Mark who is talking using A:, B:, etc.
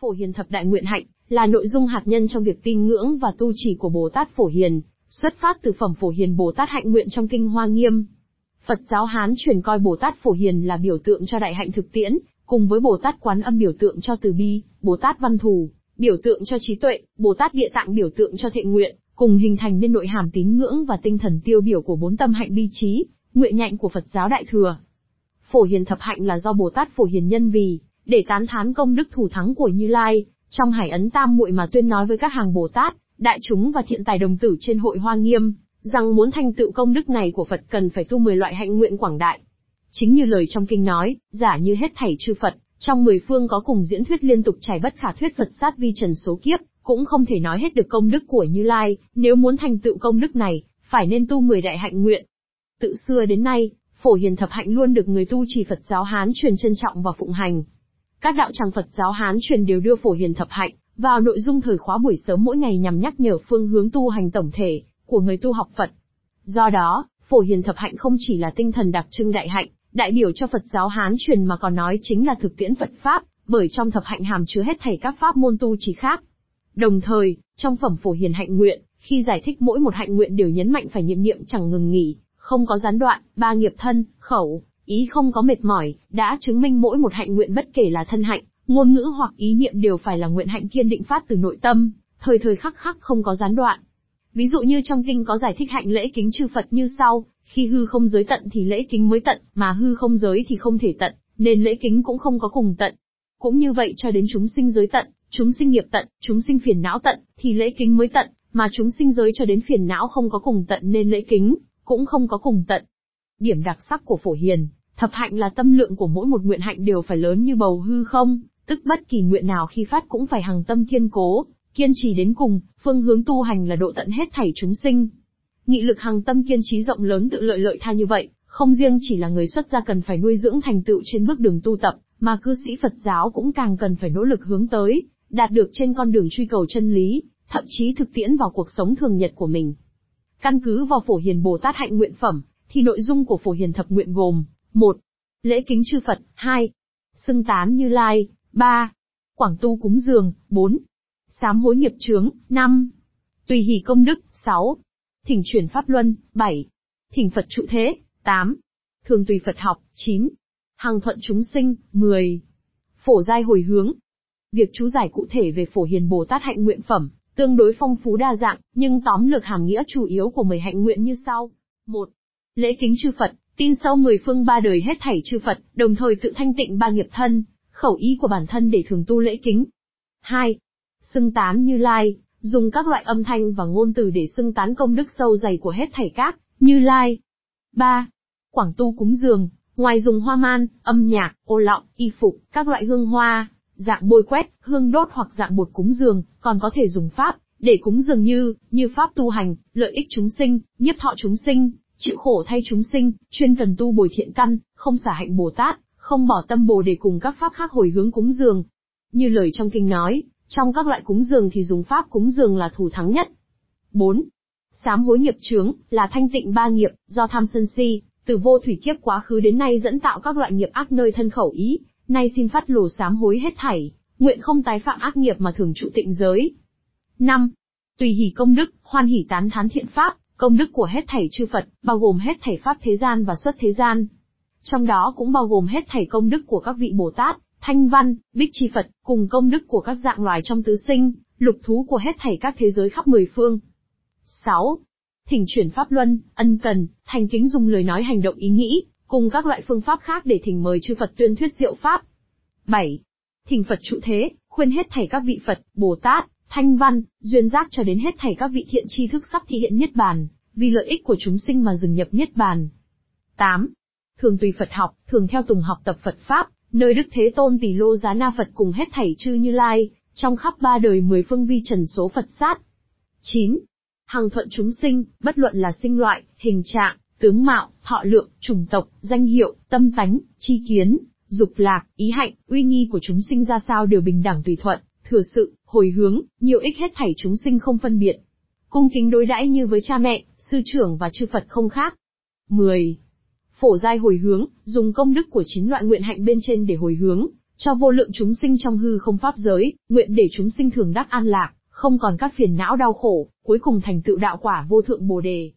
A: Phổ Hiền Thập Đại Nguyện Hạnh là nội dung hạt nhân trong việc tin ngưỡng và tu trì của Bồ Tát Phổ Hiền, xuất phát từ phẩm Phổ Hiền Bồ Tát hạnh nguyện trong kinh Hoa Nghiêm. Phật giáo Hán truyền coi Bồ Tát Phổ Hiền là biểu tượng cho đại hạnh thực tiễn, cùng với Bồ Tát Quán Âm biểu tượng cho từ bi, Bồ Tát Văn Thù biểu tượng cho trí tuệ, Bồ Tát Địa Tạng biểu tượng cho thiện nguyện, cùng hình thành nên nội hàm tín ngưỡng và tinh thần tiêu biểu của bốn tâm hạnh bi trí, nguyện nhạnh của Phật giáo Đại thừa. Phổ Hiền thập hạnh là do Bồ Tát Phổ Hiền nhân vì để tán thán công đức thủ thắng của Như Lai, trong hải ấn tam muội mà tuyên nói với các hàng Bồ Tát, đại chúng và thiện tài đồng tử trên hội Hoa Nghiêm, rằng muốn thành tựu công đức này của Phật cần phải tu 10 loại hạnh nguyện quảng đại. Chính như lời trong kinh nói, giả như hết thảy chư Phật, trong mười phương có cùng diễn thuyết liên tục trải bất khả thuyết Phật sát vi trần số kiếp, cũng không thể nói hết được công đức của Như Lai, nếu muốn thành tựu công đức này, phải nên tu 10 đại hạnh nguyện. Tự xưa đến nay, phổ hiền thập hạnh luôn được người tu trì Phật giáo Hán truyền trân trọng và phụng hành. Các đạo tràng Phật giáo Hán truyền đều đưa phổ hiền thập hạnh vào nội dung thời khóa buổi sớm mỗi ngày nhằm nhắc nhở phương hướng tu hành tổng thể của người tu học Phật. Do đó, phổ hiền thập hạnh không chỉ là tinh thần đặc trưng đại hạnh, đại biểu cho Phật giáo Hán truyền mà còn nói chính là thực tiễn Phật Pháp, bởi trong thập hạnh hàm chứa hết thảy các pháp môn tu trì khác. Đồng thời, trong phẩm phổ hiền hạnh nguyện, khi giải thích mỗi một hạnh nguyện đều nhấn mạnh phải niệm niệm chẳng ngừng nghỉ, không có gián đoạn, ba nghiệp thân, khẩu, ý không có mệt mỏi, đã chứng minh mỗi một hạnh nguyện bất kể là thân hạnh, ngôn ngữ hoặc ý niệm đều phải là nguyện hạnh kiên định phát từ nội tâm, thời thời khắc khắc không có gián đoạn. Ví dụ như trong kinh có giải thích hạnh lễ kính chư Phật như sau, khi hư không giới tận thì lễ kính mới tận, mà hư không giới thì không thể tận, nên lễ kính cũng không có cùng tận. Cũng như vậy cho đến chúng sinh giới tận, chúng sinh nghiệp tận, chúng sinh phiền não tận, thì lễ kính mới tận, mà chúng sinh giới cho đến phiền não không có cùng tận nên lễ kính, cũng không có cùng tận. Điểm đặc sắc của phổ hiền, thập hạnh là tâm lượng của mỗi một nguyện hạnh đều phải lớn như bầu hư không, tức bất kỳ nguyện nào khi phát cũng phải hằng tâm kiên cố, kiên trì đến cùng, phương hướng tu hành là độ tận hết thảy chúng sinh, Nghị lực hằng tâm kiên trí rộng lớn tự lợi lợi tha như vậy, không riêng chỉ là người xuất gia cần phải nuôi dưỡng thành tựu trên bước đường tu tập, mà cư sĩ Phật giáo cũng càng cần phải nỗ lực hướng tới, đạt được trên con đường truy cầu chân lý, thậm chí thực tiễn vào cuộc sống thường nhật của mình. Căn cứ vào phổ hiền Bồ Tát hạnh nguyện phẩm, thì nội dung của phổ hiền thập nguyện gồm: 1. Lễ kính chư Phật, 2. Xưng tán Như Lai, 3. Quảng tu cúng dường, 4. Sám hối nghiệp chướng, 5. Tùy hỷ công đức, 6. Thỉnh chuyển pháp luân, 7. Thỉnh Phật trụ thế, 8. Thường tùy Phật học, 9. Hằng thuận chúng sinh, 10. Phổ giai hồi hướng. Việc chú giải cụ thể về phổ hiền Bồ Tát hạnh nguyện phẩm, tương đối phong phú đa dạng, nhưng tóm lược hàm nghĩa chủ yếu của 10 hạnh nguyện như sau. 1. Lễ kính chư Phật, tin sâu mười phương ba đời hết thảy chư Phật, đồng thời tự thanh tịnh ba nghiệp thân, khẩu ý của bản thân để thường tu lễ kính. 2. Xưng tán như lai, dùng các loại âm thanh và ngôn từ để xưng tán công đức sâu dày của hết thảy các, như lai. 3. Quảng tu cúng dường, ngoài dùng hoa man, âm nhạc, ô lọng, y phục, các loại hương hoa, dạng bôi quét, hương đốt hoặc dạng bột cúng dường, còn có thể dùng pháp, để cúng dường như, như pháp tu hành, lợi ích chúng sinh, nhiếp thọ chúng sinh, chịu khổ thay chúng sinh, chuyên cần tu bồi thiện căn, không xả hạnh Bồ Tát, không bỏ tâm bồ để cùng các pháp khác hồi hướng cúng dường. Như lời trong kinh nói, trong các loại cúng dường thì dùng pháp cúng dường là thủ thắng nhất. 4. Sám hối nghiệp chướng, là thanh tịnh ba nghiệp, do tham sân si, từ vô thủy kiếp quá khứ đến nay dẫn tạo các loại nghiệp ác nơi thân khẩu ý, nay xin phát lồ sám hối hết thảy, nguyện không tái phạm ác nghiệp mà thường trụ tịnh giới. 5. Tùy hỷ công đức, hoan hỷ tán thán thiện pháp, công đức của hết thảy chư Phật, bao gồm hết thảy pháp thế gian và xuất thế gian. Trong đó cũng bao gồm hết thảy công đức của các vị Bồ Tát, thanh văn, bích chi Phật, cùng công đức của các dạng loài trong tứ sinh, lục thú của hết thảy các thế giới khắp mười phương. 6. Thỉnh chuyển pháp luân, ân cần, thành kính dùng lời nói hành động ý nghĩ, cùng các loại phương pháp khác để thỉnh mời chư Phật tuyên thuyết diệu pháp. 7. Thỉnh Phật trụ thế, khuyên hết thảy các vị Phật, Bồ Tát, thanh văn, duyên giác cho đến hết thảy các vị thiện tri thức sắp thị hiện niết bàn, vì lợi ích của chúng sinh mà dừng nhập niết bàn. 8. Thường tùy Phật học, thường theo tùng học tập Phật Pháp, nơi Đức Thế Tôn tỷ lô giá na Phật cùng hết thảy chư Như Lai, trong khắp ba đời mười phương vi trần số Phật sát. 9. hàng thuận chúng sinh, bất luận là sinh loại, hình trạng, tướng mạo, thọ lượng, chủng tộc, danh hiệu, tâm tánh, chi kiến, dục lạc, ý hạnh, uy nghi của chúng sinh ra sao đều bình đẳng tùy thuận, thừa sự, hồi hướng, nhiều ích hết thảy chúng sinh không phân biệt. Cung kính đối đãi như với cha mẹ, sư trưởng và chư Phật không khác. 10. Phổ giai hồi hướng, dùng công đức của chín loại nguyện hạnh bên trên để hồi hướng, cho vô lượng chúng sinh trong hư không pháp giới, nguyện để chúng sinh thường đắc an lạc, không còn các phiền não đau khổ, cuối cùng thành tựu đạo quả vô thượng Bồ đề.